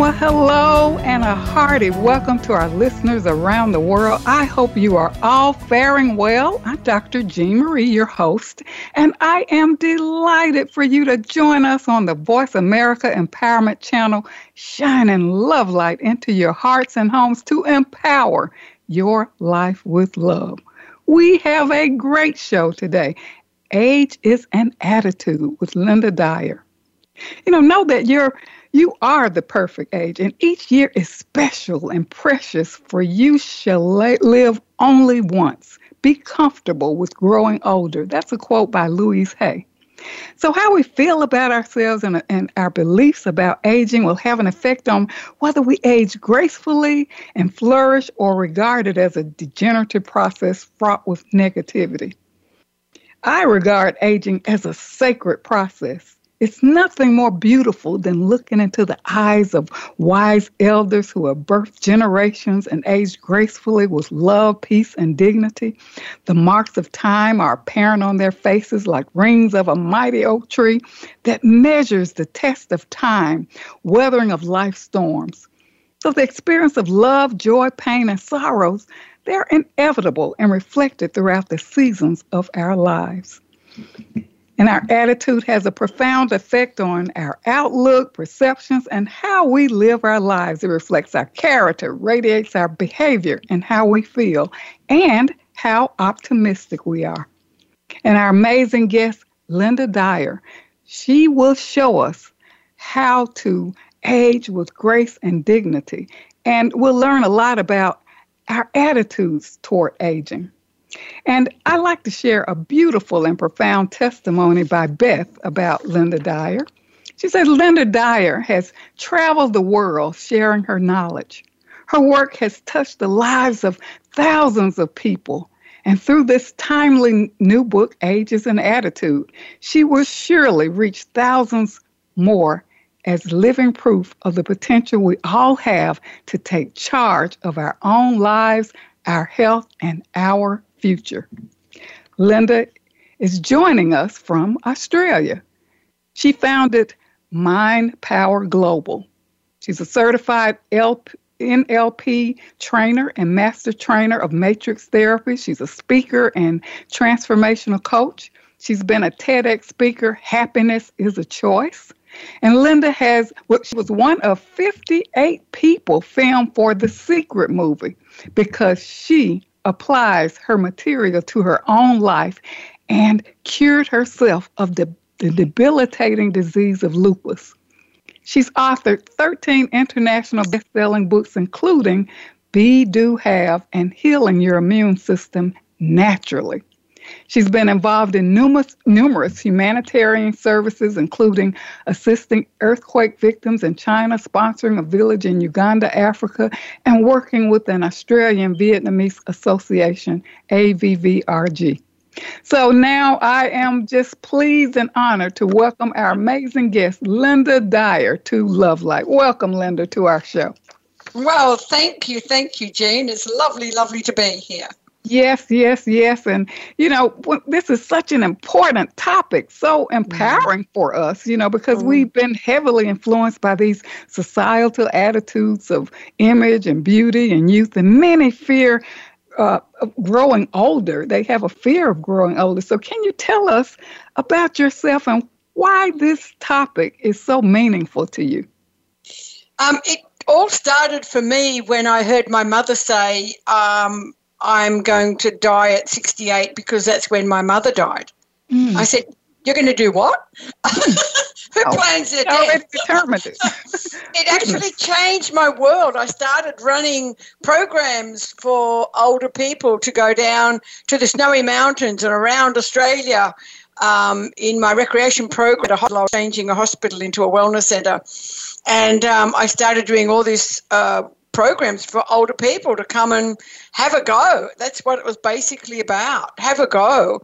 Well, hello and a hearty welcome to our listeners around the world. I hope you are all faring well. I'm Dr. Jean Marie, your host, and I am delighted for you to join us on the Voice America Empowerment Channel, shining love light into your hearts and homes to empower your life with love. We have a great show today. Age is an attitude with Linda Dyer. You know, know that you're you are the perfect age, and each year is special and precious, for you shall live only once. Be comfortable with growing older. That's a quote by Louise Hay. So, how we feel about ourselves and, and, our beliefs about aging will have an effect on whether we age gracefully and flourish or regard it as a degenerative process fraught with negativity. I regard aging as a sacred process. It's nothing more beautiful than looking into the eyes of wise elders who have birthed generations and aged gracefully with love, peace, and dignity. The marks of time are apparent on their faces like rings of a mighty oak tree that measures the test of time, weathering of life's storms. So the experience of love, joy, pain, and sorrows, they're inevitable and reflected throughout the seasons of our lives. And our attitude has a profound effect on our outlook, perceptions, and how we live our lives. It reflects our character, radiates our behavior, and how we feel, and how optimistic we are. And our amazing guest, Linda Dyer, she will show us how to age with grace and dignity. And we'll learn a lot about our attitudes toward aging. And I like to share a beautiful and profound testimony by Beth about Linda Dyer. She says Linda Dyer has traveled the world sharing her knowledge. Her work has touched the lives of thousands of people. And through this timely new book, Age is an Attitude, she will surely reach thousands more as living proof of the potential we all have to take charge of our own lives, our health, and our future. Linda is joining us from Australia. She founded Mind Power Global. She's a certified LP, NLP trainer and master trainer of matrix therapy. She's a speaker and transformational coach. She's been a TEDx speaker. Happiness is a choice. And Linda has, well, she was one of 58 people filmed for the Secret movie because she applies her material to her own life and cured herself of the, the debilitating disease of lupus. She's authored 13 international best-selling books, including Be, Do, Have, and Healing Your Immune System Naturally. She's been involved in numerous, numerous humanitarian services, including assisting earthquake victims in China, sponsoring a village in Uganda, Africa, and working with an Australian Vietnamese association, AVVRG. So now I am just pleased and honored to welcome our amazing guest, Linda Dyer, to Love Light. Welcome, Linda, to our show. Well, thank you. Thank you, Jean. It's lovely, lovely to be here. Yes, yes, yes. And, you know, this is such an important topic, so empowering mm-hmm. for us, you know, because mm-hmm. we've been heavily influenced by these societal attitudes of image and beauty and youth, and many fear uh, growing older. They have a fear of growing older. So, can you tell us about yourself and why this topic is so meaningful to you? Um, it all started for me when I heard my mother say, um, I'm going to die at 68 because that's when my mother died. Mm. I said, You're going to do what? Who oh, plans their death? determined it. it actually changed my world. I started running programs for older people to go down to the snowy mountains and around Australia um, in my recreation program at a hospital changing a hospital into a wellness centre. And um, I started doing all this uh, programs for older people to come and have a go. That's what it was basically about. Have a go.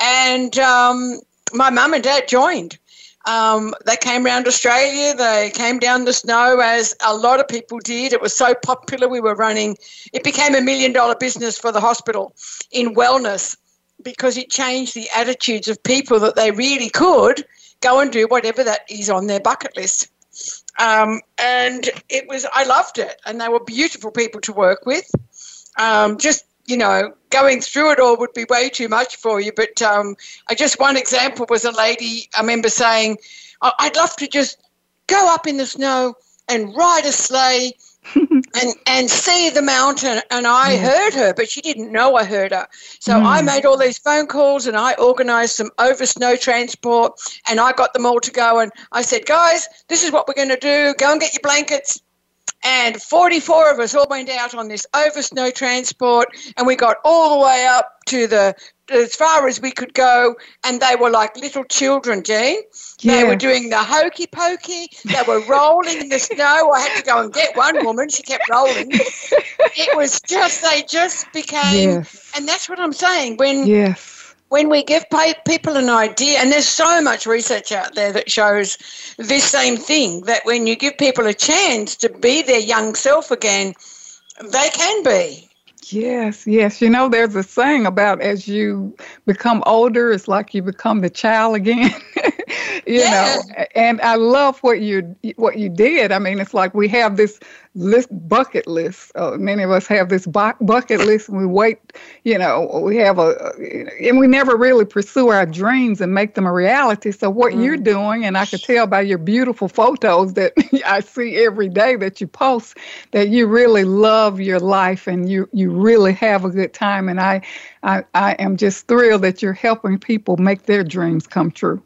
And um, my mum and dad joined. Um, they came around Australia. They came down the snow as a lot of people did. It was so popular. We were running, it became a million dollar business for the hospital in wellness because it changed the attitudes of people that they really could go and do whatever that is on their bucket list. Um, and it was, I loved it. And they were beautiful people to work with. Um, just, you know, going through it all would be way too much for you. But um, I just, one example was a lady, I remember saying, I'd love to just go up in the snow and ride a sleigh and and see the mountain and I heard her but she didn't know I heard her. So mm. I made all these phone calls and I organized some over snow transport and I got them all to go and I said guys this is what we're going to do. Go and get your blankets and 44 of us all went out on this over snow transport and we got all the way up to the as far as we could go and they were like little children Jean. Yeah. they were doing the hokey pokey. They were rolling in the snow. I had to go and get one woman. She kept rolling. It was just they just became yes. and that's what i'm saying. When yes when we give people an idea, and there's so much research out there that shows this same thing that when you give people a chance to be their young self again, they can be. Yes, yes. You know, there's a saying about as you become older, it's like you become the child again. you yeah. know, and I love what you what you did. I mean, it's like we have this list bucket list. Uh, many of us have this bu- bucket list, and we wait. You know, we have a, and we never really pursue our dreams and make them a reality. So what mm. you're doing, and I could tell by your beautiful photos that I see every day that you post, that you really love your life and you you really have a good time. And I I, I am just thrilled that you're helping people make their dreams come true.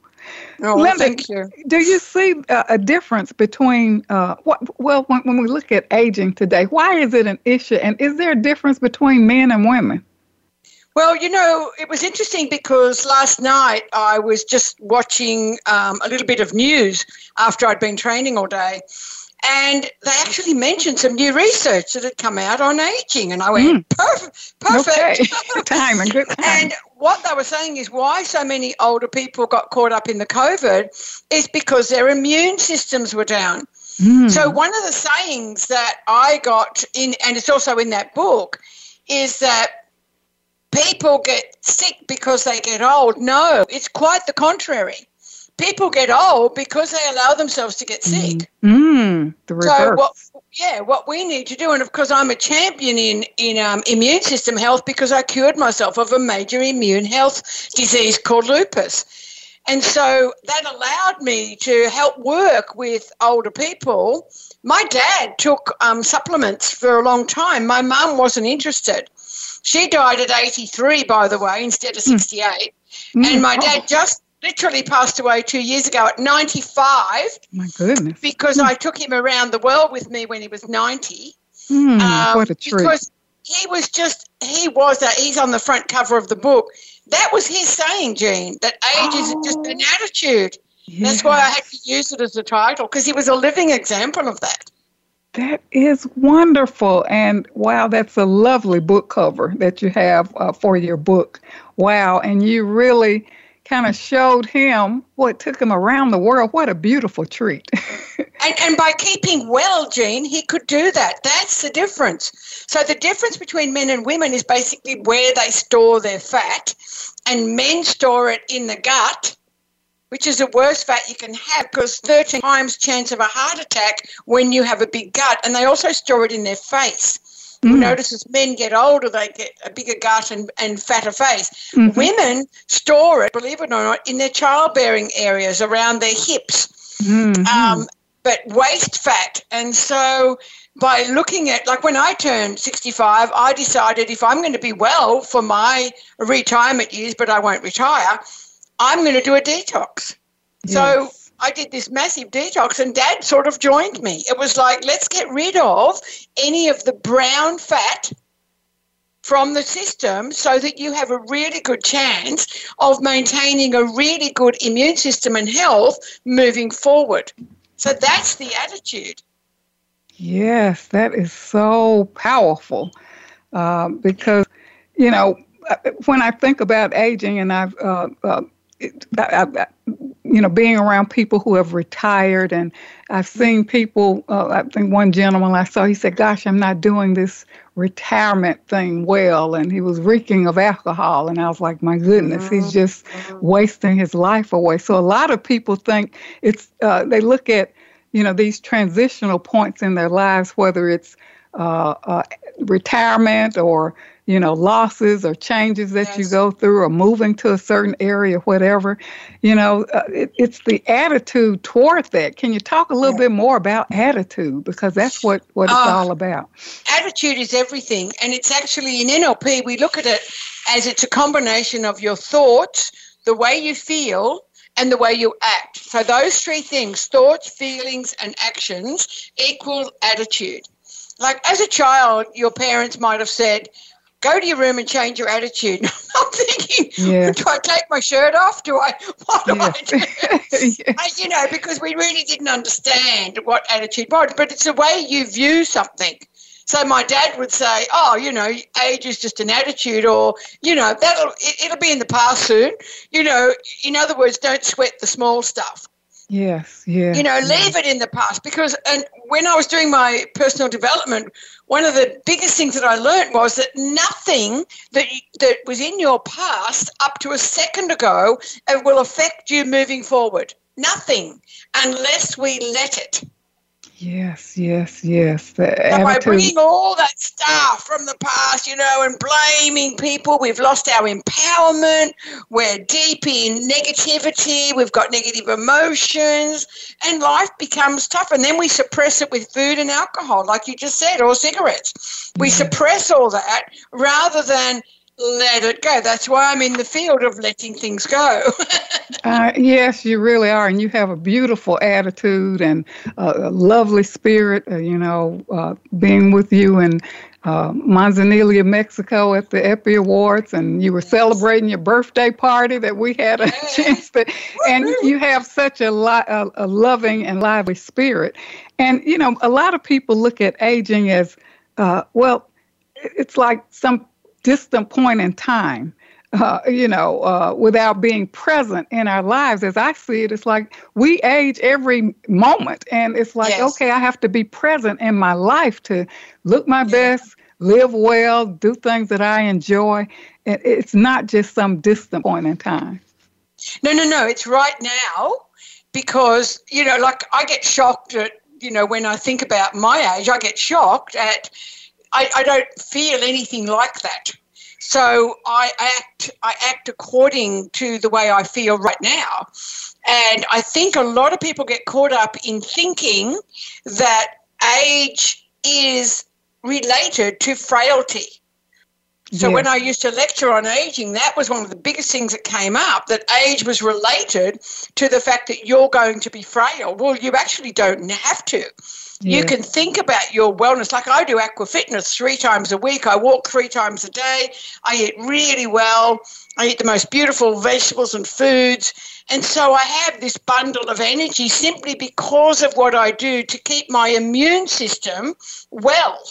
Oh, Linda, thank you. Do you see a, a difference between uh, what? Well, when, when we look at aging today, why is it an issue, and is there a difference between men and women? Well, you know, it was interesting because last night I was just watching um, a little bit of news after I'd been training all day, and they actually mentioned some new research that had come out on aging, and I went, mm. perfect, perfect. Okay. time and good time. And what they were saying is why so many older people got caught up in the COVID is because their immune systems were down. Mm. So one of the sayings that I got in, and it's also in that book, is that people get sick because they get old. No, it's quite the contrary people get old because they allow themselves to get sick. Mm, the reverse. So what, yeah, what we need to do, and of course I'm a champion in in um, immune system health because I cured myself of a major immune health disease called lupus. And so that allowed me to help work with older people. My dad took um, supplements for a long time. My mum wasn't interested. She died at 83, by the way, instead of hmm. 68. Mm. And my dad just literally passed away two years ago at 95. My goodness. Because I took him around the world with me when he was 90. Mm, um, what a treat. Because he was just, he was, a, he's on the front cover of the book. That was his saying, Jean, that age oh. is just an oh. attitude. Yes. That's why I had to use it as a title because he was a living example of that. That is wonderful. And wow, that's a lovely book cover that you have uh, for your book. Wow. And you really kind of showed him what took him around the world. What a beautiful treat. and, and by keeping well, Jean, he could do that. That's the difference. So the difference between men and women is basically where they store their fat. And men store it in the gut, which is the worst fat you can have because 13 times chance of a heart attack when you have a big gut. And they also store it in their face. Mm. Notice as men get older, they get a bigger gut and, and fatter face. Mm-hmm. Women store it, believe it or not, in their childbearing areas around their hips. Mm-hmm. Um, but waist fat. And so by looking at, like when I turned 65, I decided if I'm going to be well for my retirement years, but I won't retire, I'm going to do a detox. Yes. So I did this massive detox, and dad sort of joined me. It was like, let's get rid of any of the brown fat from the system so that you have a really good chance of maintaining a really good immune system and health moving forward. So that's the attitude. Yes, that is so powerful uh, because, you know, when I think about aging and I've, uh, uh, I, I, you know, being around people who have retired, and I've seen people. Uh, I think one gentleman I saw, he said, "Gosh, I'm not doing this retirement thing well," and he was reeking of alcohol, and I was like, "My goodness, he's just wasting his life away." So a lot of people think it's. Uh, they look at, you know, these transitional points in their lives, whether it's uh, uh retirement or you know, losses or changes that yes. you go through or moving to a certain area, whatever, you know, uh, it, it's the attitude toward that. Can you talk a little yeah. bit more about attitude? Because that's what, what it's uh, all about. Attitude is everything. And it's actually in NLP, we look at it as it's a combination of your thoughts, the way you feel, and the way you act. So those three things, thoughts, feelings, and actions, equal attitude. Like as a child, your parents might have said, go to your room and change your attitude. I'm thinking, yeah. do I take my shirt off? Do I, what do yeah. I do? yes. you know, because we really didn't understand what attitude was, but it's the way you view something. So my dad would say, "Oh, you know, age is just an attitude, or you know, that'll it, will be in the past soon." You know, in other words, don't sweat the small stuff. Yes, yeah. You know, leave it in the past because, and when I was doing my personal development, one of the biggest things that I learned was that nothing that that was in your past up to a second ago will affect you moving forward. Nothing, unless we let it. Yes, yes, yes. The so by bringing all that stuff from the past, you know, and blaming people, we've lost our empowerment. We're deep in negativity. We've got negative emotions, and life becomes tough. And then we suppress it with food and alcohol, like you just said, or cigarettes. We mm-hmm. suppress all that rather than let it go. That's why I'm in the field of letting things go. uh, yes, you really are. And you have a beautiful attitude and a lovely spirit, uh, you know, uh, being with you in uh, Manzanillo, Mexico at the Epi Awards, and you were celebrating your birthday party that we had a chance to. And you have such a, li- a, a loving and lively spirit. And, you know, a lot of people look at aging as, uh, well, it's like some distant point in time. Uh, you know, uh, without being present in our lives. As I see it, it's like we age every moment. And it's like, yes. okay, I have to be present in my life to look my best, live well, do things that I enjoy. And it's not just some distant point in time. No, no, no. It's right now because, you know, like I get shocked at, you know, when I think about my age, I get shocked at I, I don't feel anything like that. So I act I act according to the way I feel right now. And I think a lot of people get caught up in thinking that age is related to frailty. So yes. when I used to lecture on aging, that was one of the biggest things that came up that age was related to the fact that you're going to be frail. Well, you actually don't have to. You can think about your wellness. Like I do aqua fitness three times a week. I walk three times a day. I eat really well. I eat the most beautiful vegetables and foods. And so I have this bundle of energy simply because of what I do to keep my immune system well.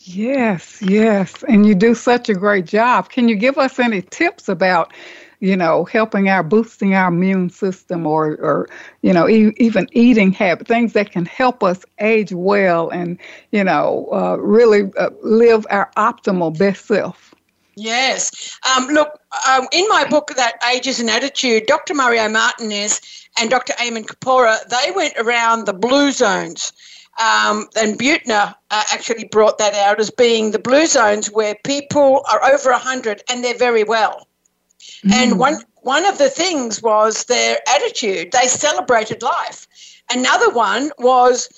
Yes, yes. And you do such a great job. Can you give us any tips about you know, helping our boosting our immune system or, or you know, e- even eating habits, things that can help us age well and, you know, uh, really uh, live our optimal best self. Yes. Um, look, um, in my book, That Age is an Attitude, Dr. Mario Martinez and Dr. Eamon Kapora, they went around the blue zones. Um, and Buettner uh, actually brought that out as being the blue zones where people are over 100 and they're very well. Mm. And one one of the things was their attitude. They celebrated life. Another one was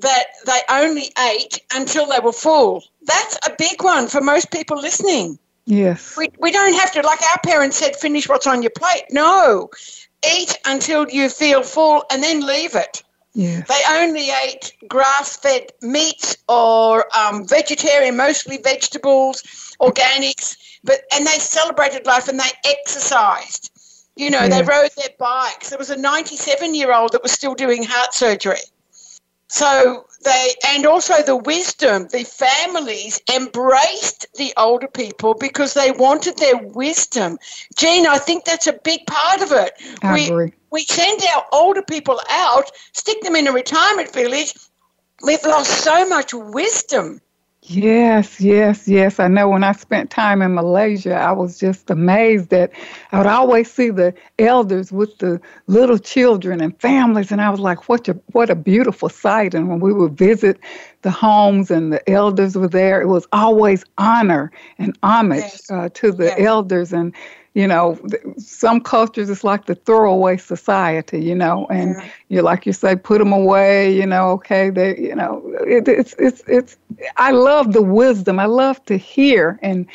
that they only ate until they were full. That's a big one for most people listening. Yes. We, we don't have to, like our parents said, finish what's on your plate. No. Eat until you feel full and then leave it. Yes. They only ate grass fed meats or um, vegetarian, mostly vegetables, organics but and they celebrated life and they exercised. You know, they rode their bikes. There was a 97 year old that was still doing heart surgery. So they and also the wisdom the families embraced the older people because they wanted their wisdom jean i think that's a big part of it I we agree. we send our older people out stick them in a retirement village we've lost so much wisdom Yes, yes, yes. I know when I spent time in Malaysia, I was just amazed that I would always see the elders with the little children and families, and I was like, "What a what a beautiful sight!" And when we would visit the homes and the elders were there, it was always honor and homage Yes. uh, to the Yes. elders and. You know, some cultures it's like the throwaway society. You know, and Yeah. you like you say, put them away. You know, okay, they, you know, it, it's it's it's I love the wisdom. I love to hear and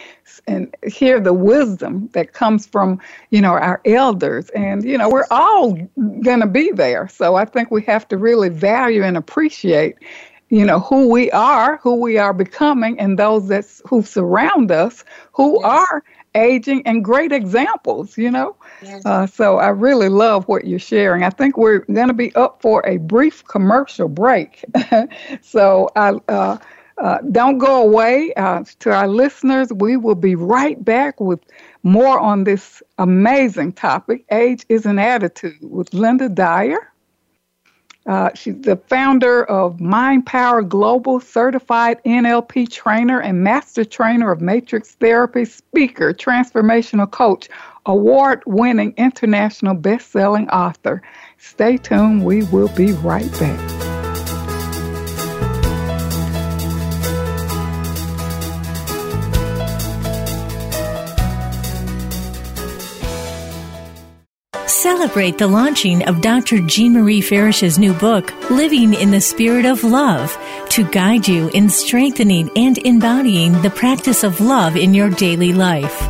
and hear the wisdom that comes from you know our elders. And you know we're all gonna be there, so I think we have to really value and appreciate you know who we are, who we are becoming, and those that who surround us who Yes. are aging and great examples. You know. Yes. Uh, so I really love what you're sharing. I think we're going to be up for a brief commercial break. so I, uh, uh, don't go away. Uh, to our listeners, we will be right back with more on this amazing topic Age is an Attitude with Linda Dyer. Uh, she's the founder of Mind Power Global, certified NLP trainer and master trainer of matrix therapy, speaker, transformational coach, award winning international best selling author. Stay tuned, we will be right back. Celebrate the launching of Dr. Jean Marie Farish's new book, Living in the Spirit of Love, to guide you in strengthening and embodying the practice of love in your daily life.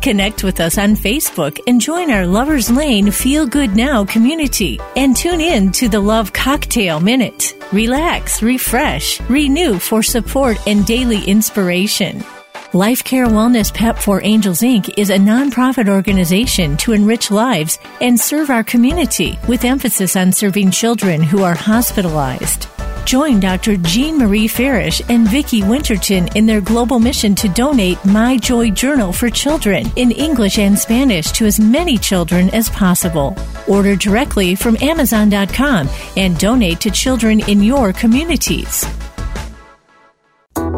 Connect with us on Facebook and join our Lovers Lane Feel Good Now community and tune in to the Love Cocktail Minute. Relax, refresh, renew for support and daily inspiration. Life Care Wellness Pep for Angels Inc. is a nonprofit organization to enrich lives and serve our community with emphasis on serving children who are hospitalized. Join Dr. Jean Marie Farish and Vicki Winterton in their global mission to donate My Joy Journal for children in English and Spanish to as many children as possible. Order directly from Amazon.com and donate to children in your communities.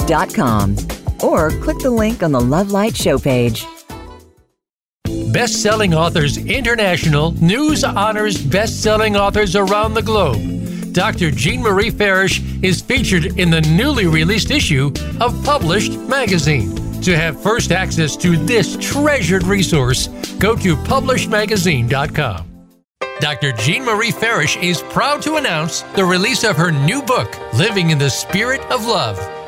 consciousloving.com or click the link on the Love Light show page. Best Selling Authors International news honors best selling authors around the globe. Dr. Jean Marie Farish is featured in the newly released issue of Published Magazine. To have first access to this treasured resource, go to publishedmagazine.com. Dr. Jean Marie Farish is proud to announce the release of her new book, Living in the Spirit of Love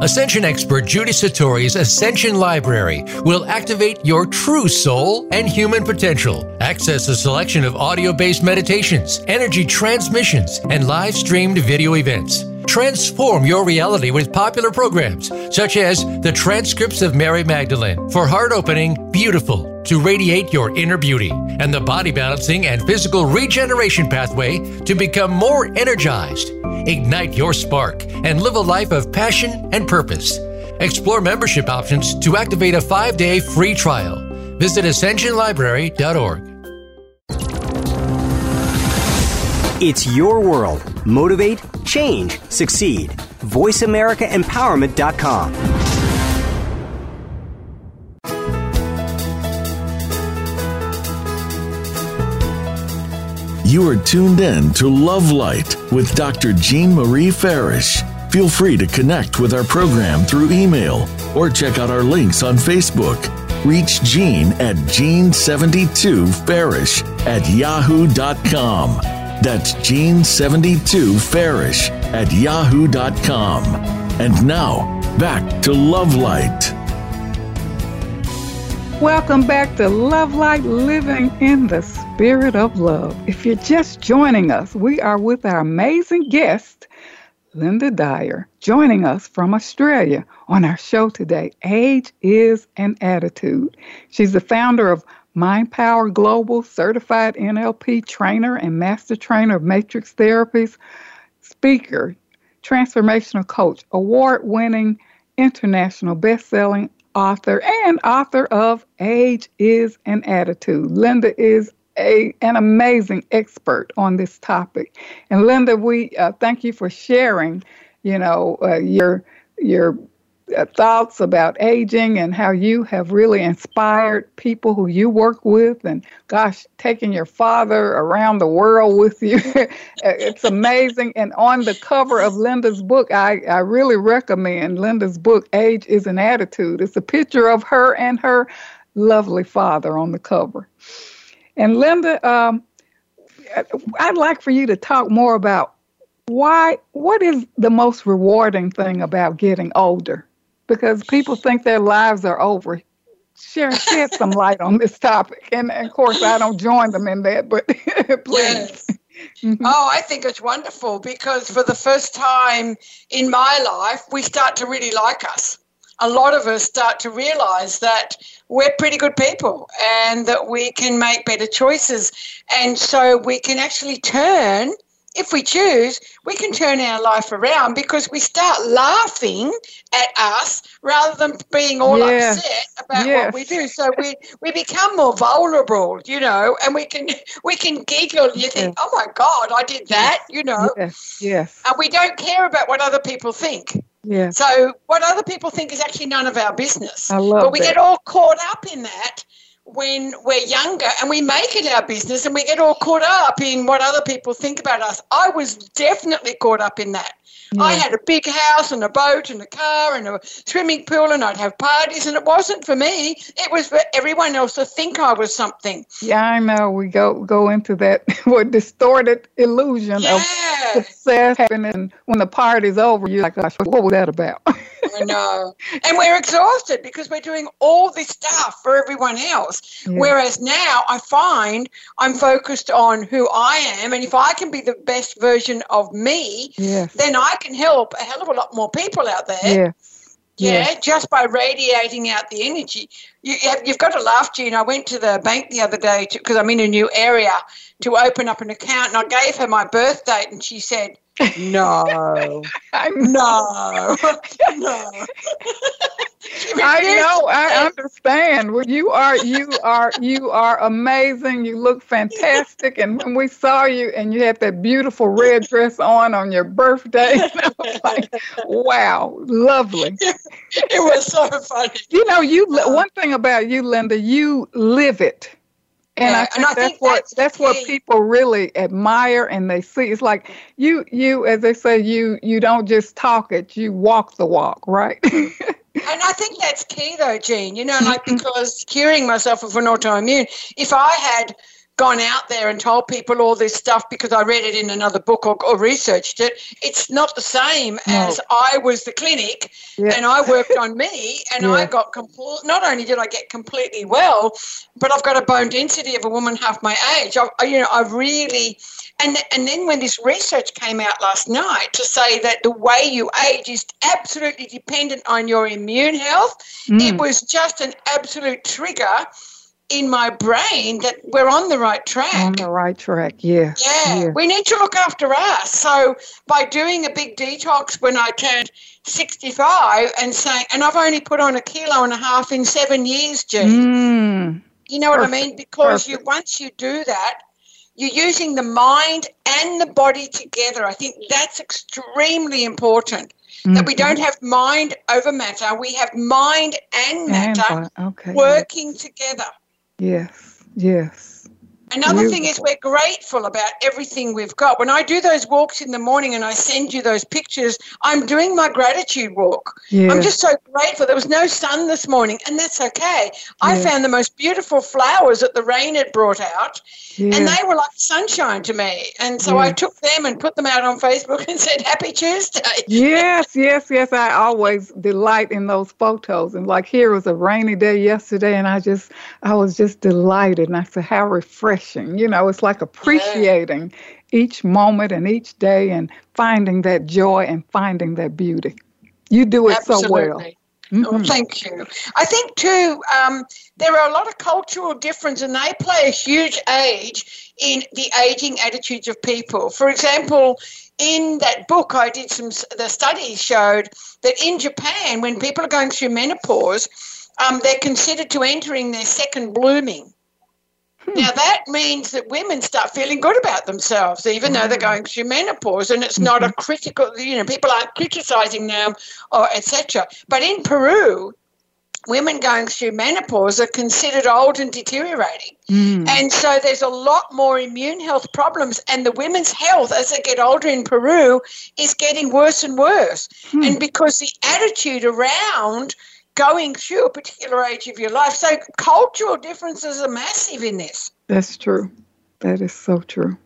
Ascension expert Judy Satori's Ascension Library will activate your true soul and human potential. Access a selection of audio based meditations, energy transmissions, and live streamed video events. Transform your reality with popular programs such as the transcripts of Mary Magdalene for heart opening, beautiful, to radiate your inner beauty, and the body balancing and physical regeneration pathway to become more energized. Ignite your spark and live a life of passion and purpose. Explore membership options to activate a five day free trial. Visit ascensionlibrary.org. It's your world. Motivate, change, succeed. VoiceAmericaEmpowerment.com. You are tuned in to Love Light with Dr. Jean Marie Farish. Feel free to connect with our program through email or check out our links on Facebook. Reach Jean at Jean72Farish at yahoo.com. That's Jean72Farish at yahoo.com. And now, back to Love Light. Welcome back to Love Light Living in the Spirit of Love. If you're just joining us, we are with our amazing guest, Linda Dyer, joining us from Australia on our show today. Age is an attitude. She's the founder of Mind Power Global, certified NLP trainer and master trainer of matrix therapies, speaker, transformational coach, award winning, international best selling author, and author of Age is an Attitude. Linda is a, an amazing expert on this topic. And Linda, we uh, thank you for sharing, you know, uh, your your uh, thoughts about aging and how you have really inspired people who you work with and gosh taking your father around the world with you. It's amazing. And on the cover of linda's book I, I really recommend linda's book age is an attitude. It's a picture of her and her lovely father on the cover and linda um, i'd like for you to talk more about why what is the most rewarding thing about getting older because people think their lives are over. Share, shed some light on this topic. And, and, of course, I don't join them in that, but please. Yes. Mm-hmm. Oh, I think it's wonderful because for the first time in my life, we start to really like us. A lot of us start to realize that we're pretty good people and that we can make better choices. And so we can actually turn if we choose, we can turn our life around because we start laughing at us rather than being all yes. upset about what we do. So we, we become more vulnerable, you know, and we can we can giggle. You think, oh my God, I did that, you know. Yes. And we don't care about what other people think. Yeah. So what other people think is actually none of our business. I love But we that. get all caught up in that when we're younger and we make it our business and we get all caught up in what other people think about us. I was definitely caught up in that. Yeah. I had a big house and a boat and a car and a swimming pool and I'd have parties and it wasn't for me. It was for everyone else to think I was something. Yeah, I know. We go go into that what distorted illusion yeah. of success happening when the party's over. You're like, gosh, what was that about? I know. And we're exhausted because we're doing all this stuff for everyone else. Yeah. Whereas now I find I'm focused on who I am. And if I can be the best version of me, yes. then I can help a hell of a lot more people out there. Yes. Yeah, yeah, just by radiating out the energy. You, have got to laugh, Jean. I went to the bank the other day because I'm in a new area to open up an account, and I gave her my birth date, and she said, no. no. no. I know, I understand. Well, you are you are you are amazing. You look fantastic and when we saw you and you had that beautiful red dress on on your birthday, I was like, wow, lovely. It was so funny. You know, you one thing about you, Linda, you live it. And yeah, I think, and I that's think what that's, that's what people really admire and they see. It's like you you as they say you you don't just talk it, you walk the walk, right? and I think that's key though, Jean. You know, like because curing myself of an autoimmune, if I had gone out there and told people all this stuff because I read it in another book or, or researched it. It's not the same no. as I was the clinic yeah. and I worked on me and yeah. I got complete. Not only did I get completely well, but I've got a bone density of a woman half my age. I, you know, I really. And, and then when this research came out last night to say that the way you age is absolutely dependent on your immune health, mm. it was just an absolute trigger in my brain that we're on the right track. On the right track, yeah. Yeah. yeah. We need to look after us. So by doing a big detox when I turned 65 and saying, and I've only put on a kilo and a half in seven years, Jean. Mm. You know Perfect. what I mean? Because you once you do that, you're using the mind and the body together. I think that's extremely important. Mm-hmm. That we don't have mind over matter, we have mind and matter and, okay. working together. Yes, yes. Another Beautiful. thing is we're grateful about everything we've got. When I do those walks in the morning and I send you those pictures, I'm doing my gratitude walk. Yes. I'm just so grateful. There was no sun this morning, and that's okay. Yes. I found the most beautiful flowers that the rain had brought out, yes. and they were like sunshine to me. And so I took them and put them out on Facebook and said, Happy Tuesday. yes, yes, yes. I always delight in those photos. And like here was a rainy day yesterday, and I just, I was just delighted. And I said, How refreshing refreshing. You know, it's like appreciating yeah. each moment and each day and finding that joy and finding that beauty. You do it Absolutely. so well. Mm-hmm. Thank you. I think too, um, there are a lot of cultural differences, and they play a huge age in the aging attitudes of people. For example, in that book, I did some. The studies showed that in Japan, when people are going through menopause, um, they're considered to entering their second blooming. Now that means that women start feeling good about themselves, even though they're going through menopause, and it's not a mm-hmm. critical. You know, people aren't criticizing them or etc. But in Peru, women going through menopause are considered old and deteriorating. Mm. And so there's a lot more immune health problems, and the women's health as they get older in Peru is getting worse and worse. Mm. And because the attitude around going through a particular age of your life. So cultural differences are massive in this. That's true. That is so true.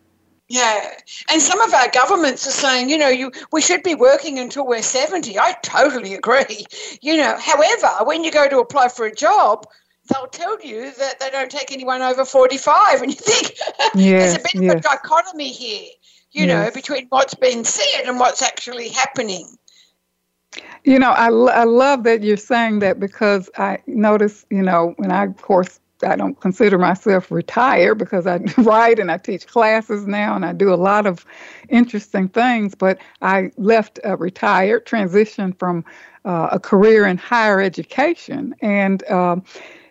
Yeah. And some of our governments are saying, you know, you we should be working until we're 70. I totally agree. You know, however, when you go to apply for a job, they'll tell you that they don't take anyone over 45 and you think yes, there's a bit yes. of a dichotomy here, you yes. know, between what's being said and what's actually happening. You know, I, I love that you're saying that because I notice, you know, when I, of course, I don't consider myself retired because I write and I teach classes now and I do a lot of interesting things. But I left uh, retired, transitioned from uh, a career in higher education. And, um,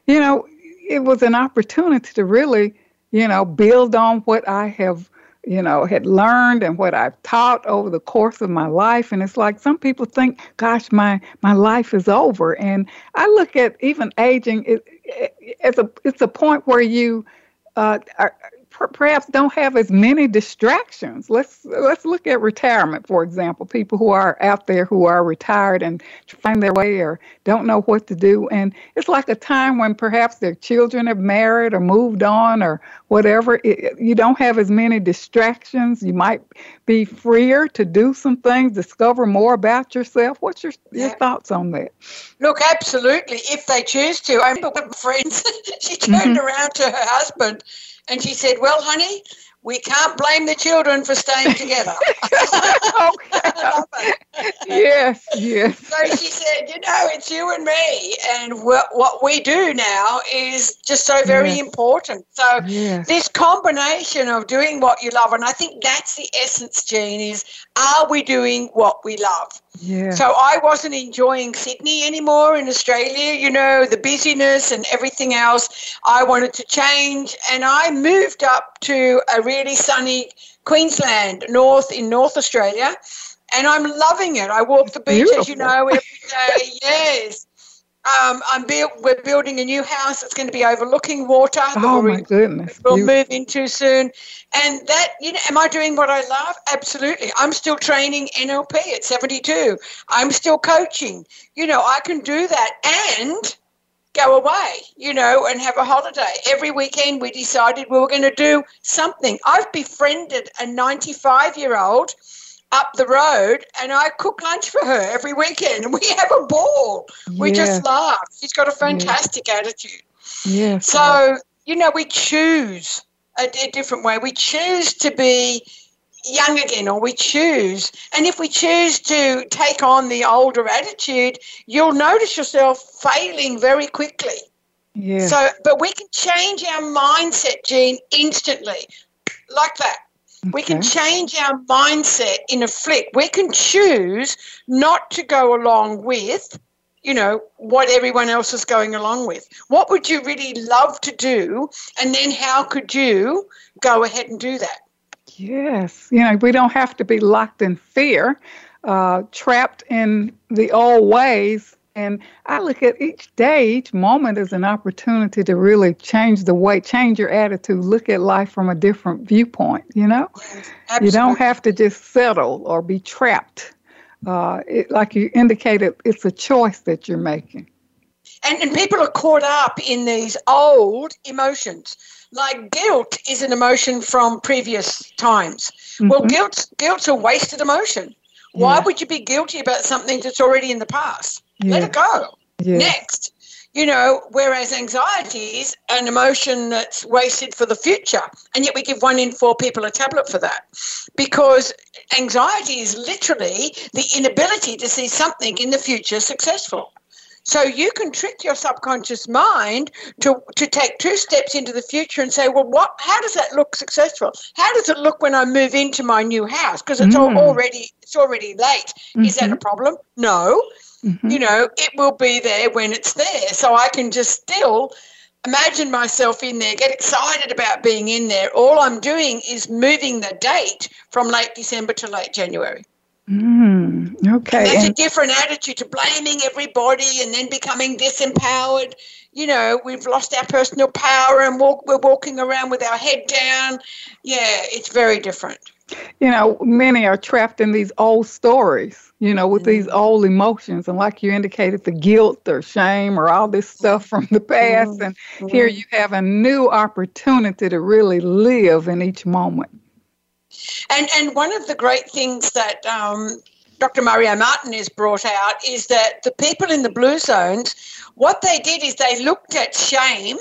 you know, it was an opportunity to really, you know, build on what I have you know, had learned and what I've taught over the course of my life. And it's like some people think, gosh, my, my life is over. And I look at even aging as a, it's a point where you uh, are, perhaps don't have as many distractions. Let's let's look at retirement, for example. People who are out there who are retired and find their way or don't know what to do, and it's like a time when perhaps their children have married or moved on or whatever. It, you don't have as many distractions. You might be freer to do some things, discover more about yourself. What's your your yeah. thoughts on that? Look, absolutely, if they choose to. I remember one friends. she turned mm-hmm. around to her husband and she said, Well, honey, we can't blame the children for staying together. yes, yes. So she said, you know, it's you and me, and what, what we do now is just so very yes. important. So yes. this combination of doing what you love, and I think that's the essence, Jean, is are we doing what we love? Yeah. So I wasn't enjoying Sydney anymore in Australia, you know, the busyness and everything else. I wanted to change and I moved up to a really sunny Queensland, north in North Australia, and I'm loving it. I walk the beach, Beautiful. as you know, every day. yes. Um, I'm build, we're building a new house that's going to be overlooking water. Oh my goodness! We'll Beautiful. move into soon, and that you know, am I doing what I love? Absolutely. I'm still training NLP at 72. I'm still coaching. You know, I can do that and go away. You know, and have a holiday. Every weekend, we decided we were going to do something. I've befriended a 95 year old up the road and I cook lunch for her every weekend and we have a ball. We just laugh. She's got a fantastic attitude. Yeah. So, you know, we choose a, a different way. We choose to be young again or we choose and if we choose to take on the older attitude you'll notice yourself failing very quickly yeah. so but we can change our mindset Jean instantly like that we can change our mindset in a flick. We can choose not to go along with, you know, what everyone else is going along with. What would you really love to do? And then how could you go ahead and do that? Yes. You know, we don't have to be locked in fear uh, trapped in the old ways. And I look at each day, each moment as an opportunity to really change the way, change your attitude, look at life from a different viewpoint, you know? Yes, you don't have to just settle or be trapped. Uh, it, like you indicated, it's a choice that you're making. And, and people are caught up in these old emotions like guilt is an emotion from previous times. Mm-hmm. Well, guilt guilt's a wasted emotion. Why would you be guilty about something that's already in the past? Let it go. Next. You know, whereas anxiety is an emotion that's wasted for the future. And yet we give one in four people a tablet for that. Because anxiety is literally the inability to see something in the future successful. So you can trick your subconscious mind to, to take two steps into the future and say, well, what? How does that look successful? How does it look when I move into my new house? Because it's mm. already it's already late. Mm-hmm. Is that a mm-hmm. problem? No. Mm-hmm. You know, it will be there when it's there. So I can just still imagine myself in there, get excited about being in there. All I'm doing is moving the date from late December to late January. Mm, okay. And that's and- a different attitude to blaming everybody and then becoming disempowered. You know, we've lost our personal power and walk, we're walking around with our head down. Yeah, it's very different. You know, many are trapped in these old stories, you know, with mm-hmm. these old emotions. And like you indicated, the guilt or shame or all this stuff from the past. Mm-hmm. And here you have a new opportunity to really live in each moment. And and one of the great things that um, Dr. Mario Martinez has brought out is that the people in the blue zones, what they did is they looked at shame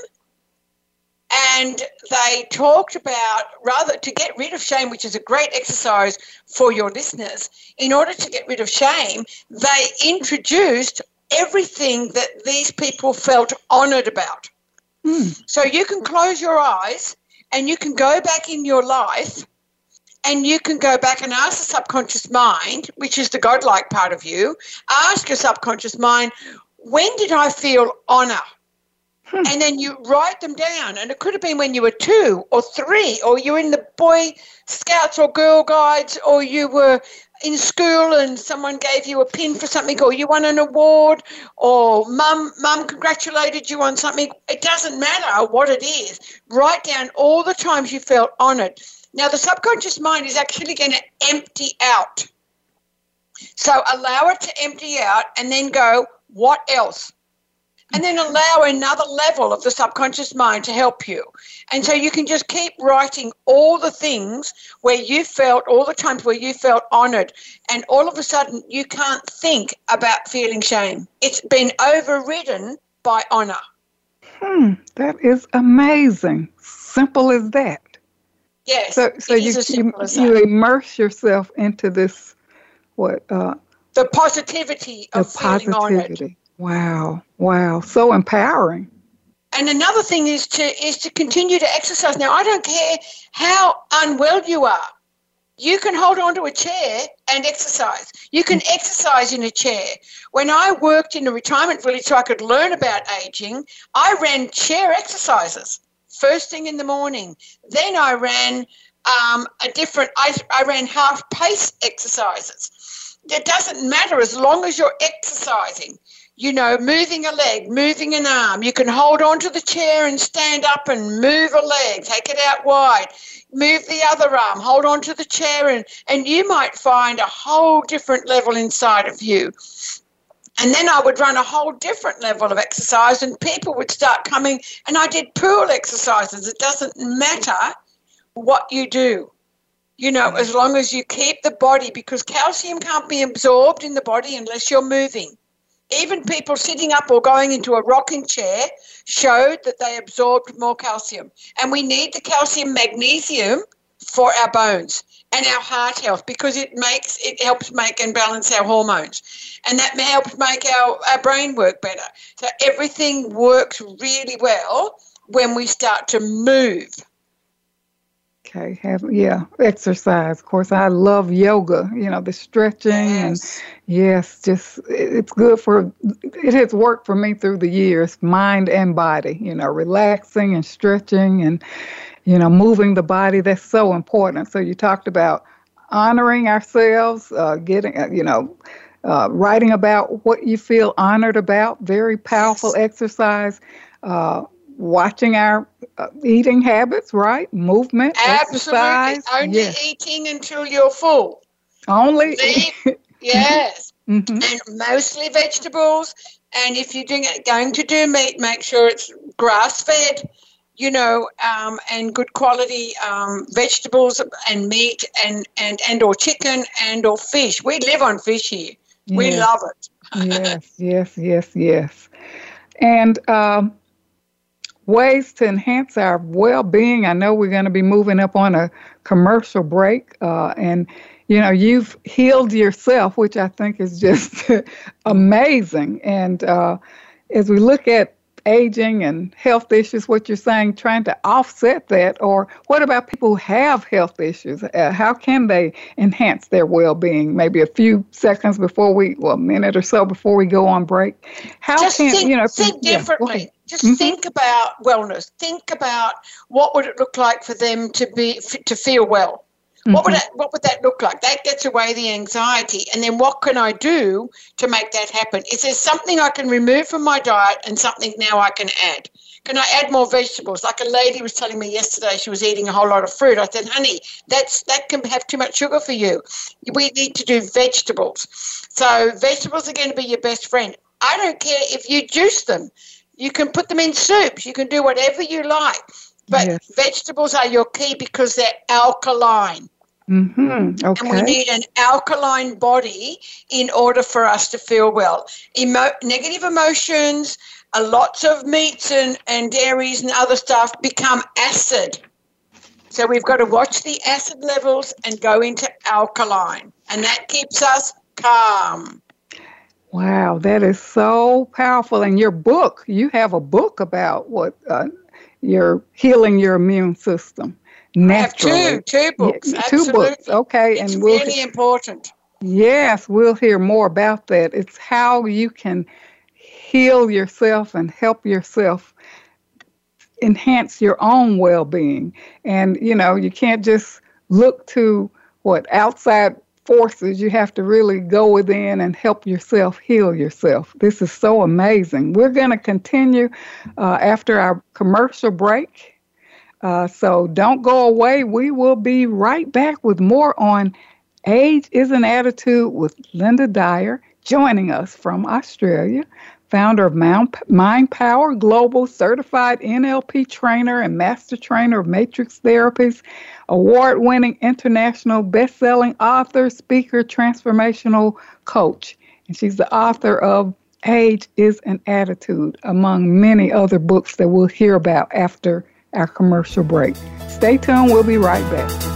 and they talked about rather to get rid of shame, which is a great exercise for your listeners. In order to get rid of shame, they introduced everything that these people felt honored about. Mm. So you can close your eyes and you can go back in your life and you can go back and ask the subconscious mind, which is the godlike part of you, ask your subconscious mind, when did I feel honor? Hmm. And then you write them down. And it could have been when you were two or three, or you were in the Boy Scouts or Girl Guides, or you were in school and someone gave you a pin for something, or you won an award, or mum, mum congratulated you on something. It doesn't matter what it is. Write down all the times you felt honored. Now, the subconscious mind is actually going to empty out. So allow it to empty out and then go, what else? And then allow another level of the subconscious mind to help you. And so you can just keep writing all the things where you felt, all the times where you felt honored. And all of a sudden, you can't think about feeling shame. It's been overridden by honor. Hmm, that is amazing. Simple as that. Yes. So, so you, you, you, immerse yourself into this, what? Uh, the positivity of the feeling positivity. Wow, wow, so empowering. And another thing is to is to continue to exercise. Now, I don't care how unwell you are. You can hold on to a chair and exercise. You can exercise in a chair. When I worked in a retirement village so I could learn about aging, I ran chair exercises first thing in the morning. Then I ran um, a different, I, I ran half pace exercises. It doesn't matter as long as you're exercising, you know, moving a leg, moving an arm. You can hold on to the chair and stand up and move a leg, take it out wide, move the other arm, hold on to the chair, and, and you might find a whole different level inside of you. And then I would run a whole different level of exercise, and people would start coming. And I did pool exercises. It doesn't matter what you do, you know, mm-hmm. as long as you keep the body, because calcium can't be absorbed in the body unless you're moving. Even people sitting up or going into a rocking chair showed that they absorbed more calcium. And we need the calcium magnesium for our bones and our heart health because it makes it helps make and balance our hormones and that helps make our, our brain work better so everything works really well when we start to move okay have yeah exercise of course i love yoga you know the stretching yes. and yes just it's good for it has worked for me through the years mind and body you know relaxing and stretching and you know, moving the body, that's so important. So you talked about honoring ourselves, uh, getting, uh, you know, uh, writing about what you feel honored about. Very powerful exercise. Uh, watching our uh, eating habits, right? Movement, Absolutely. exercise. Only yes. eating until you're full. Only. Leave, yes. mm-hmm. And mostly vegetables. And if you're doing, going to do meat, make sure it's grass fed, you know, um, and good quality um, vegetables and meat and, and, and or chicken and or fish. We live on fish here. We love it. yes, yes, yes, yes. And um, ways to enhance our well being. I know we're going to be moving up on a commercial break. Uh, and, you know, you've healed yourself, which I think is just amazing. And uh, as we look at aging and health issues, what you're saying, trying to offset that, or what about people who have health issues? Uh, how can they enhance their well being? Maybe a few seconds before we, well, a minute or so before we go on break. How Just can, think, you know, think yeah, differently. Just Mhm. think about wellness. Think about what would it look like for them to be to feel well. What would Mhm. that What would that look like? That gets away the anxiety. And then what can I do to make that happen? Is there something I can remove from my diet and something now I can add? Can I add more vegetables? Like a lady was telling me yesterday, she was eating a whole lot of fruit. I said, "Honey, that's that can have too much sugar for you. We need to do vegetables. So vegetables are going to be your best friend. I don't care if you juice them. You can put them in soups. You can do whatever you like. But Yes. vegetables are your key because they're alkaline. Mm-hmm. Okay. And we need an alkaline body in order for us to feel well. Emo- negative emotions, uh, lots of meats and, and dairies and other stuff become acid. So we've got to watch the acid levels and go into alkaline. And that keeps us calm. Wow, that is so powerful. And your book, you have a book about what uh, you're healing your immune system I have two, two books. Yeah, two books. Okay, It's and we'll really important. yes, we'll hear more about that. It's how you can heal yourself and help yourself enhance your own well-being. And you know, you can't just look to what outside forces. You have to really go within and help yourself heal yourself. This is so amazing. We're going to continue uh, after our commercial break. Uh, so don't go away. We will be right back with more on Age is an Attitude with Linda Dyer joining us from Australia, founder of Mind Power Global, certified NLP trainer and master trainer of matrix therapies, award winning international best selling author, speaker, transformational coach. And she's the author of Age is an Attitude, among many other books that we'll hear about after our commercial break. Stay tuned, we'll be right back.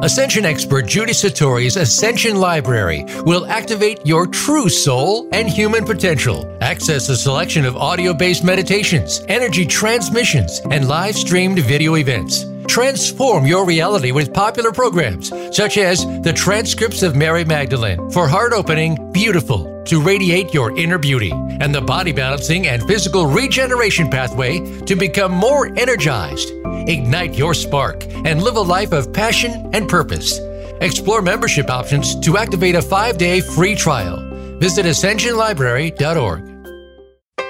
Ascension expert Judy Satori's Ascension Library will activate your true soul and human potential. Access a selection of audio based meditations, energy transmissions, and live streamed video events. Transform your reality with popular programs such as the transcripts of Mary Magdalene for heart opening, beautiful, to radiate your inner beauty, and the body balancing and physical regeneration pathway to become more energized. Ignite your spark and live a life of passion and purpose. Explore membership options to activate a five day free trial. Visit ascensionlibrary.org.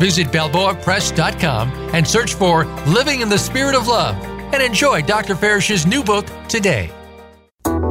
Visit BalboaPress.com and search for Living in the Spirit of Love and enjoy Dr. Farish's new book today.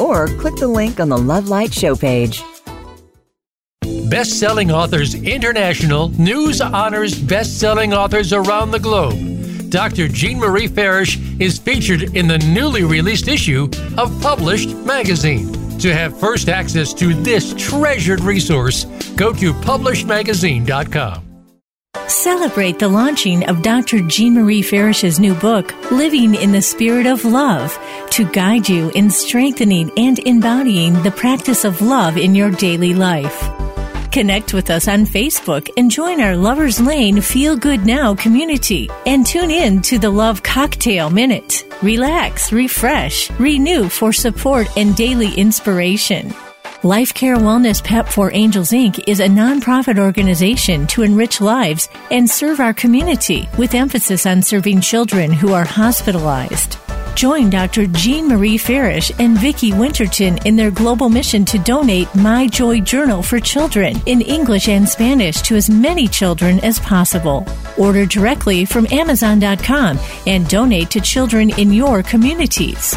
Or click the link on the Love Light show page. Best Selling Authors International news honors best selling authors around the globe. Dr. Jean Marie Farish is featured in the newly released issue of Published Magazine. To have first access to this treasured resource, go to publishedmagazine.com. Celebrate the launching of Dr. Jean Marie Farish's new book, Living in the Spirit of Love, to guide you in strengthening and embodying the practice of love in your daily life. Connect with us on Facebook and join our Lovers Lane Feel Good Now community and tune in to the Love Cocktail Minute. Relax, refresh, renew for support and daily inspiration. Life Care Wellness PEP for Angels Inc. is a nonprofit organization to enrich lives and serve our community with emphasis on serving children who are hospitalized. Join Dr. Jean Marie Farish and Vicki Winterton in their global mission to donate My Joy Journal for children in English and Spanish to as many children as possible. Order directly from Amazon.com and donate to children in your communities.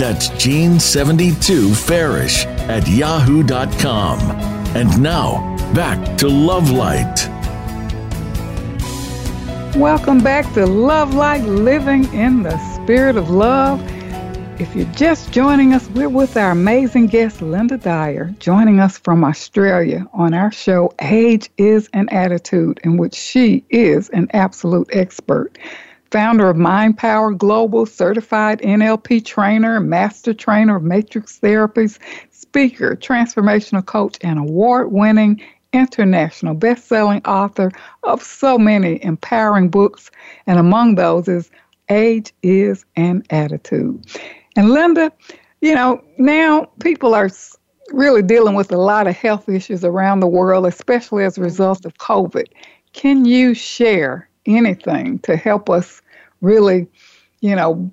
That's Jean72Farish at yahoo.com. And now, back to Love Light. Welcome back to Love Light Living in the Spirit of Love. If you're just joining us, we're with our amazing guest, Linda Dyer, joining us from Australia on our show, Age is an Attitude, in which she is an absolute expert. Founder of Mind Power Global, certified NLP trainer, master trainer of matrix therapies, speaker, transformational coach, and award winning international best selling author of so many empowering books. And among those is Age is an Attitude. And Linda, you know, now people are really dealing with a lot of health issues around the world, especially as a result of COVID. Can you share anything to help us really, you know,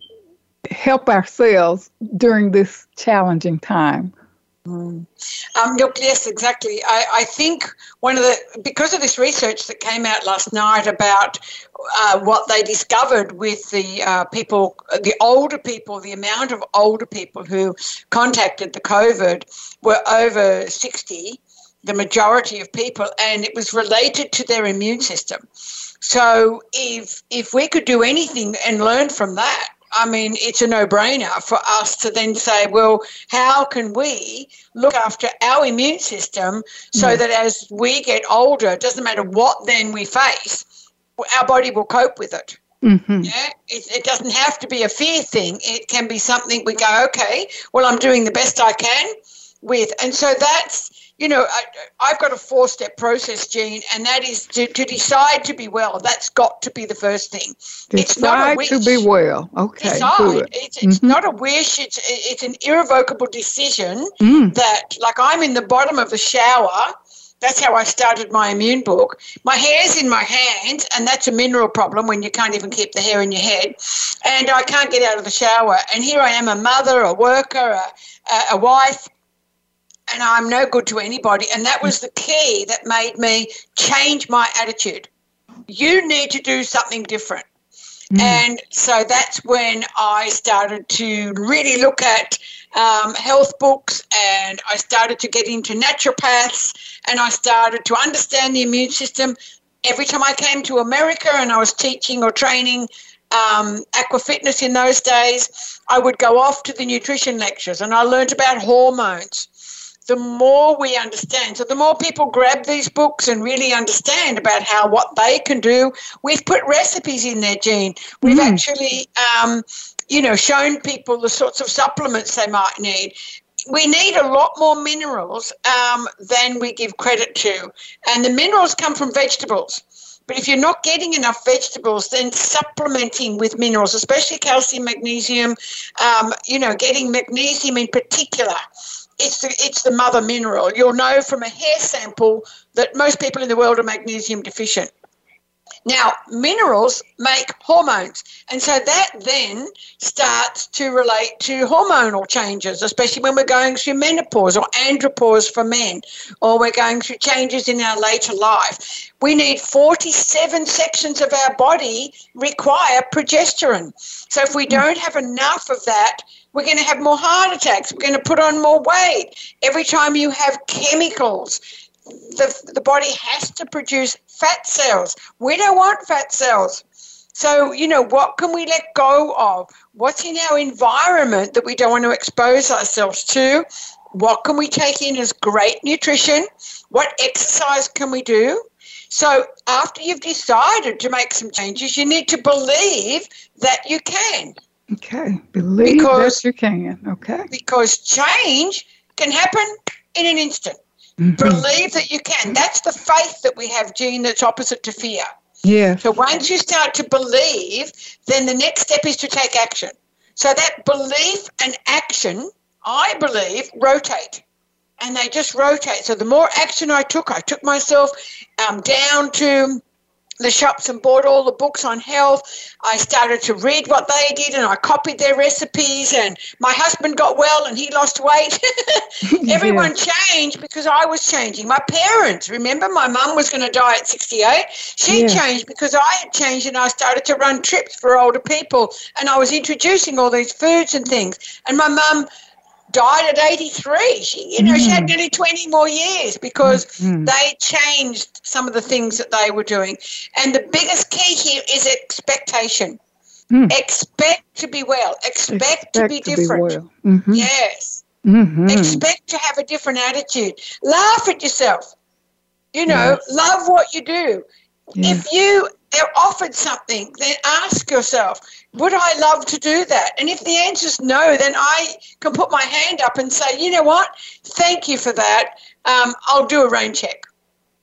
help ourselves during this challenging time? Mm. Um, look, yes, exactly. I, I, think one of the because of this research that came out last night about uh, what they discovered with the uh, people, the older people, the amount of older people who contacted the COVID were over sixty, the majority of people, and it was related to their immune system. So if if we could do anything and learn from that, I mean, it's a no brainer for us to then say, well, how can we look after our immune system so mm. that as we get older, it doesn't matter what then we face, our body will cope with it. Mm-hmm. Yeah, it, it, doesn't have to be a fear thing. It can be something we go, okay, well, I'm doing the best I can with. And so that's you know, I, have got a four step process, Jean, and that is to, to decide to be well. That's got to be the first thing. Decide it's not a wish. to be well. Okay. Decide. Good. It's, it's mm-hmm. not a wish, it's, it's an irrevocable decision mm. that, like, I'm in the bottom of the shower. That's how I started my immune book. My hair's in my hands, and that's a mineral problem when you can't even keep the hair in your head. And I can't get out of the shower. And here I am, a mother, a worker, a, a wife, and I'm no good to anybody. And that was the key that made me change my attitude. You need to do something different. Mm. And so that's when I started to really look at um, health books and I started to get into naturopaths and I started to understand the immune system. Every time I came to America and I was teaching or training um, aqua fitness in those days, I would go off to the nutrition lectures and I learned about hormones the more we understand. So the more people grab these books and really understand about how what they can do. We've put recipes in there, Jean. We've mm. actually, um, you know, shown people the sorts of supplements they might need. we need a lot more minerals um, than we give credit to. And the minerals come from vegetables. But if you're not getting enough vegetables, then supplementing with minerals, especially calcium, magnesium, um, you know, getting magnesium in particular, it's the, it's the mother mineral. You'll know from a hair sample that most people in the world are magnesium deficient. Now, minerals make hormones, and so that then starts to relate to hormonal changes, especially when we're going through menopause or andropause for men, or we're going through changes in our later life. We need 47 sections of our body require progesterone. So if we hmm. don't have enough of that, we're going to have more heart attacks. We're going to put on more weight. Every time you have chemicals, the, the body has to produce fat cells. We don't want fat cells. So, you know, what can we let go of? What's in our environment that we don't want to expose ourselves to? What can we take in as great nutrition? What exercise can we do? So, after you've decided to make some changes, you need to believe that you can. Okay, believe because, that you can. Okay. Because change can happen in an instant. Mm-hmm. Believe that you can. That's the faith that we have, Jean, that's opposite to fear. Yeah. So once you start to believe, then the next step is to take action. So that belief and action, I believe, rotate. And they just rotate. So the more action I took, I took myself um, down to the shops and bought all the books on health. I started to read what they did and I copied their recipes. And my husband got well and he lost weight. Everyone yeah. changed because I was changing. My parents, remember, my mum was going to die at 68. She yeah. changed because I had changed and I started to run trips for older people. And I was introducing all these foods and things. And my mum, died at 83. She, you know, mm. she had mm. nearly 20 more years because mm. they changed some of the things that they were doing. And the biggest key here is expectation. Mm. Expect to be well. Expect, Expect to be to different. Be well. mm-hmm. Yes. Mm-hmm. Expect to have a different attitude. Laugh at yourself. You know, yes. love what you do. If you are offered something, then ask yourself, would I love to do that? And if the answer is no, then I can put my hand up and say, you know what? Thank you for that. Um, I'll do a rain check.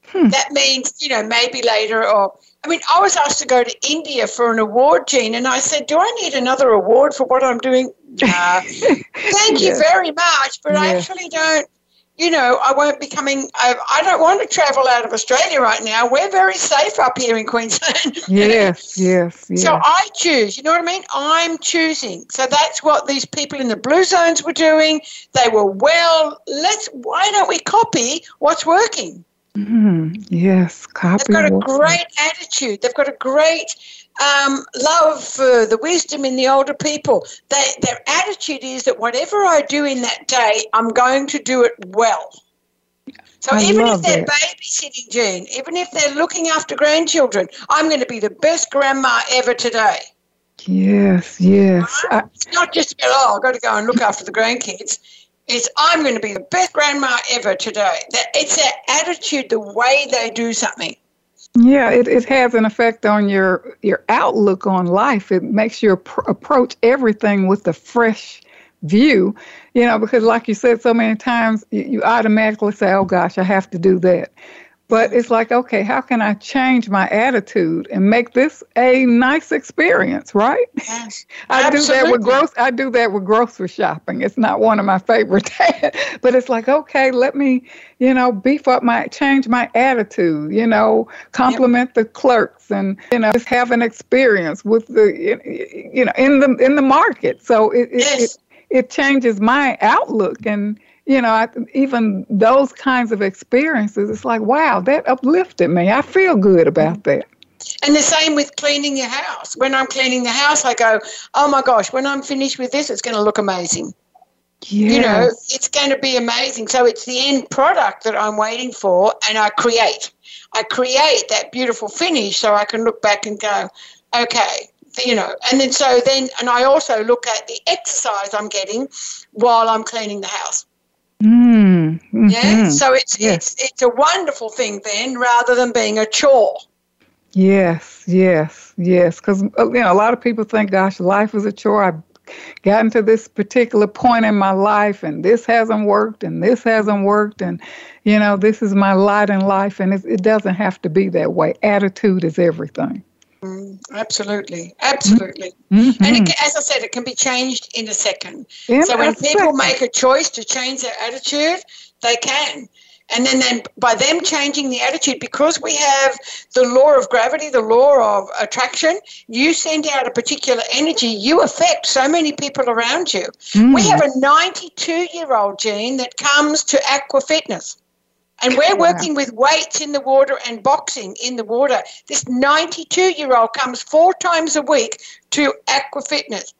Hmm. That means, you know, maybe later or. I mean, I was asked to go to India for an award, Jean, and I said, Do I need another award for what I'm doing? Uh, thank you very much, but I actually don't you know, I won't be coming. I, I, don't want to travel out of Australia right now. We're very safe up here in Queensland. yes, yes, yes. So I choose. You know what I mean? I'm choosing. So that's what these people in the blue zones were doing. They were well. Let's. Why don't we copy what's working? Mm, yes, copy. They've got a great attitude. They've got a great um, love for the wisdom in the older people. They, their attitude is that whatever I do in that day, I'm going to do it well. So I even if they're it. babysitting, Jean, even if they're looking after grandchildren, I'm going to be the best grandma ever today. Yes, yes. Right? It's not just about, oh, I've got to go and look after the grandkids. It's, I'm going to be the best grandma ever today. That It's their attitude, the way they do something. Yeah, it, it has an effect on your your outlook on life. It makes you pr- approach everything with a fresh view, you know, because like you said so many times, you, you automatically say, "Oh gosh, I have to do that." But it's like, okay, how can I change my attitude and make this a nice experience, right? Yes, I do that with gross. I do that with grocery shopping. It's not one of my favorite, but it's like, okay, let me, you know, beef up my, change my attitude. You know, compliment yep. the clerks, and you know, just have an experience with the, you know, in the in the market. So it yes. it, it, it changes my outlook and you know, I, even those kinds of experiences, it's like, wow, that uplifted me. I feel good about mm-hmm. that. And the same with cleaning your house. When I'm cleaning the house, I go, oh my gosh, when I'm finished with this, it's going to look amazing. Yes. You know, it's going to be amazing. So it's the end product that I'm waiting for, and I create. I create that beautiful finish so I can look back and go, okay, you know, and then so then, and I also look at the exercise I'm getting while I'm cleaning the house. Mm, mm-hmm. Yeah, so it's yes. it's it's a wonderful thing then, rather than being a chore. Yes, yes, yes. Because uh, you know, a lot of people think, "Gosh, life is a chore. I've gotten to this particular point in my life and this hasn't worked and this hasn't worked and you know this is my lot in life and it, it doesn't have to be that way attitude is everything Mm, absolutely, absolutely. Mm-hmm. And it, as I said, it can be changed in a second. So when people make a choice to change their attitude, they can. And then, then by them changing the attitude, because we have the law of gravity, the law of attraction, you send out a particular energy, you affect so many people around you. Mm. We have a 92 year old Jean that comes to Aqua Fitness. And we're working with weights in the water and boxing in the water. This 92 year old comes four times a week to Aqua Fitness.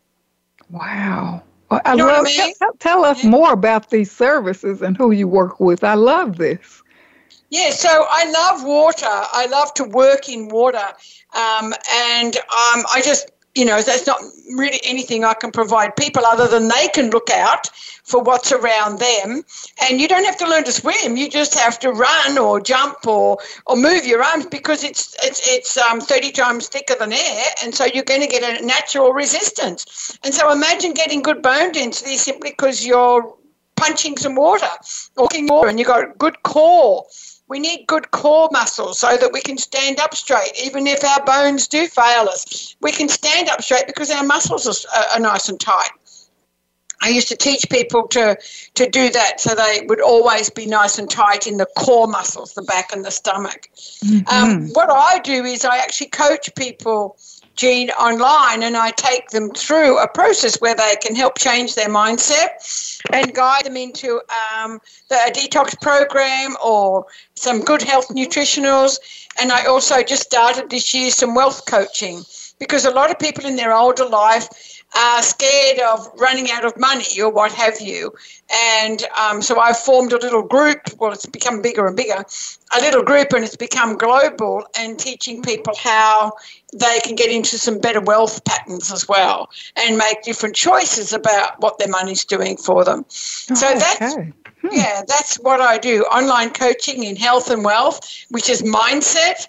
Wow. Well, I love, I mean? tell, tell, us more about these services and who you work with. I love this. Yeah, so I love water. I love to work in water. Um, and um, I just you know, there's not really anything I can provide people other than they can look out for what's around them. And you don't have to learn to swim. You just have to run or jump or, or move your arms because it's it's it's um, 30 times thicker than air, and so you're going to get a natural resistance. And so imagine getting good bone density simply because you're punching some water, walking water, and you've got good core we need good core muscles so that we can stand up straight, even if our bones do fail us. We can stand up straight because our muscles are, are nice and tight. I used to teach people to, to do that so they would always be nice and tight in the core muscles, the back and the stomach. Mm-hmm. Um, what I do is I actually coach people Jean online and I take them through a process where they can help change their mindset and guide them into um, the, a detox program or some good health nutritionals. And I also just started this year some wealth coaching because a lot of people in their older life are scared of running out of money or what have you. And um, so I've formed a little group. Well, it's become bigger and bigger. A little group, and it's become global, and teaching people how they can get into some better wealth patterns as well, and make different choices about what their money's doing for them. Oh, so that's. Okay. Hmm. Yeah, that's what I do. Online coaching in health and wealth, which is mindset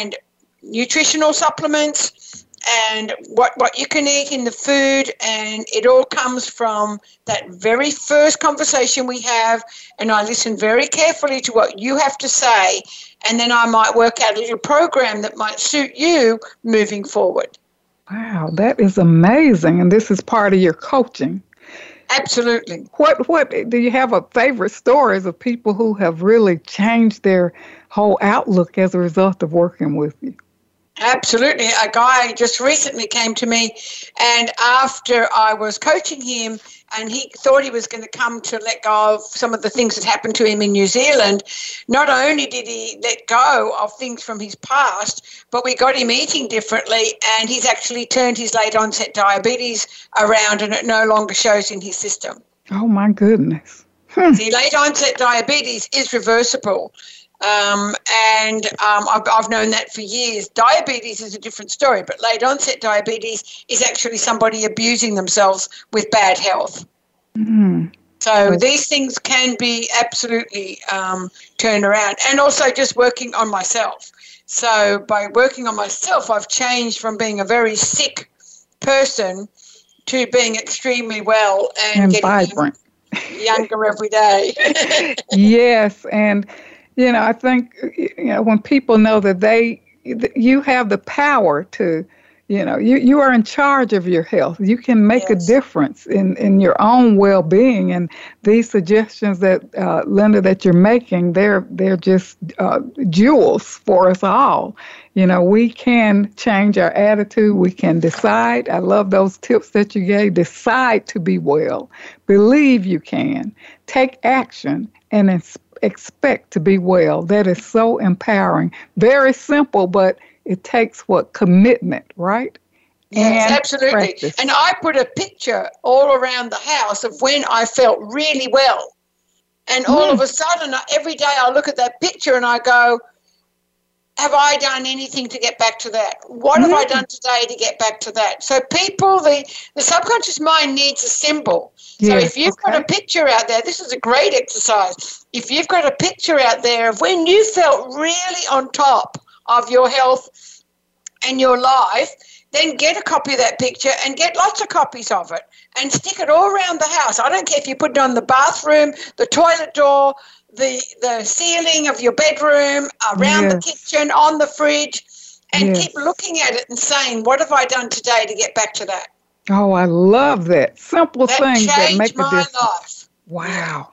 and nutritional supplements and what, what you can eat in the food, and it all comes from that very first conversation we have. And I listen very carefully to what you have to say, and then I might work out a little program that might suit you moving forward. Wow, that is amazing. And this is part of your coaching. Absolutely. What what do you have a favorite stories of people who have really changed their whole outlook as a result of working with you? Absolutely. A guy just recently came to me, and after I was coaching him, and he thought he was going to come to let go of some of the things that happened to him in New Zealand. Not only did he let go of things from his past, but we got him eating differently, and he's actually turned his late onset diabetes around, and it no longer shows in his system. Oh, my goodness. Hmm. The late onset diabetes is reversible. Um, and um, I've, I've, known that for years. Diabetes is a different story, but late onset diabetes is actually somebody abusing themselves with bad health. Mm-hmm. So these things can be absolutely um, turned around, and also just working on myself. So by working on myself, I've changed from being a very sick person to being extremely well and, and getting vibrant. younger every day. yes, and you know, I think you know when people know that they you have the power to you know you, you are in charge of your health. You can make yes. a difference in, in your own well-being and these suggestions that uh, linda that you're making they're they're just uh, jewels for us all. You know we can change our attitude. We can decide. I love those tips that you gave. Decide to be well. Believe you can. Take action and inspire expect to be well. That is so empowering. Very simple, but it takes what? Commitment, right? Yes, and absolutely. Practice. And I put a picture all around the house of when I felt really well. And all mm. of a sudden, every day I look at that picture and I go, have I done anything to get back to that? What have I done today to get back to that? So people, the, the subconscious mind needs a symbol. Yes, so if you've okay. got a picture out there, this is a great exercise. If you've got a picture out there of when you felt really on top of your health and your life, then get a copy of that picture and get lots of copies of it and stick it all around the house. I don't care if you put it on the bathroom, the toilet door, the the ceiling of your bedroom, around yes. the kitchen, on the fridge, and yes. keep looking at it and saying, "What have I done today to get back to that?" Oh, I love that simple that things that make a difference. Life. Wow.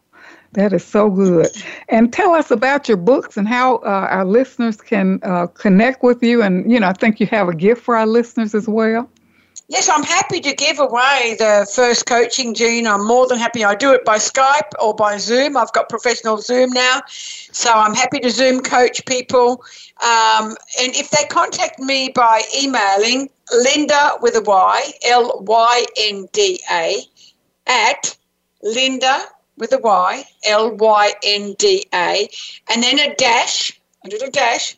That is so good. And tell us about your books and how uh, our listeners can uh, connect with you. And, you know, I think you have a gift for our listeners as well. Yes, I'm happy to give away the first coaching, Jean. I'm more than happy. I do it by Skype or by Zoom. I've got professional Zoom now. So I'm happy to Zoom coach people. Um, and if they contact me by emailing Linda with a Y, L Y N D A, at Linda with a Y, L Y N D A, and then a dash, a little dash,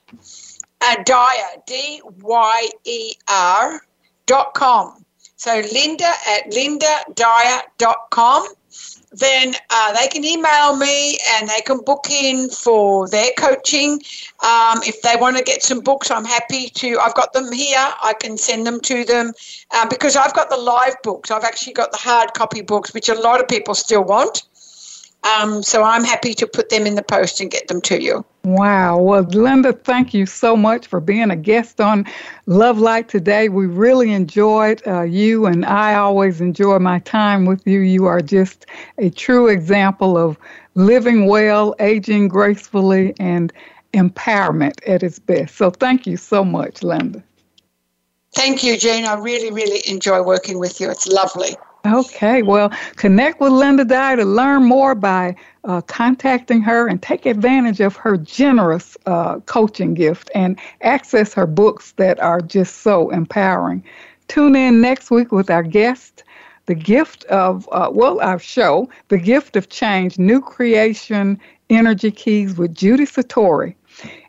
a Dyer, D Y E R, dot com. So Linda at lindadyer.com. Then uh, they can email me and they can book in for their coaching. Um, if they want to get some books, I'm happy to. I've got them here. I can send them to them uh, because I've got the live books. I've actually got the hard copy books, which a lot of people still want. Um, so I'm happy to put them in the post and get them to you. Wow. Well, Linda, thank you so much for being a guest on Love Light today. We really enjoyed uh, you, and I always enjoy my time with you. You are just a true example of living well, aging gracefully, and empowerment at its best. So thank you so much, Linda. Thank you, Jane. I really, really enjoy working with you. It's lovely. Okay, well, connect with Linda Dyer to learn more by uh, contacting her and take advantage of her generous uh, coaching gift and access her books that are just so empowering. Tune in next week with our guest, the gift of, uh, well, our show, The Gift of Change New Creation Energy Keys with Judy Satori.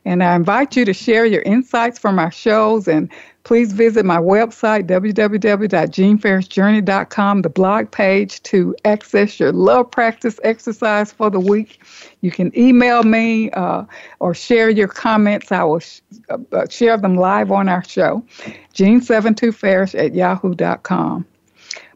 And I invite you to share your insights from our shows and please visit my website, www.jeanfarishjourney.com, the blog page to access your love practice exercise for the week. You can email me uh, or share your comments. I will sh- uh, share them live on our show, jean72farish at yahoo.com.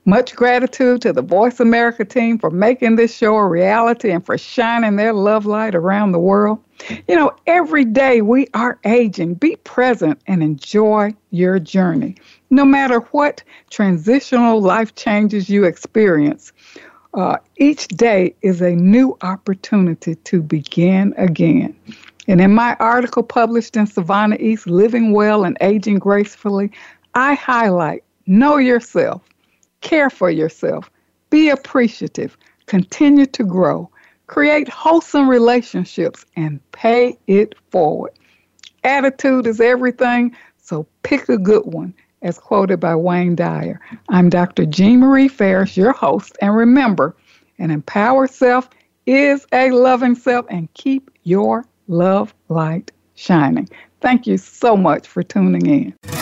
Much gratitude to the Voice America team for making this show a reality and for shining their love light around the world. You know, every day we are aging. Be present and enjoy your journey. No matter what transitional life changes you experience, uh, each day is a new opportunity to begin again. And in my article published in Savannah East, Living Well and Aging Gracefully, I highlight know yourself Care for yourself. Be appreciative. Continue to grow. Create wholesome relationships and pay it forward. Attitude is everything, so pick a good one, as quoted by Wayne Dyer. I'm Dr. Jean Marie Farish, your host, and remember, an empowered self is a loving self, and keep your love light shining. Thank you so much for tuning in.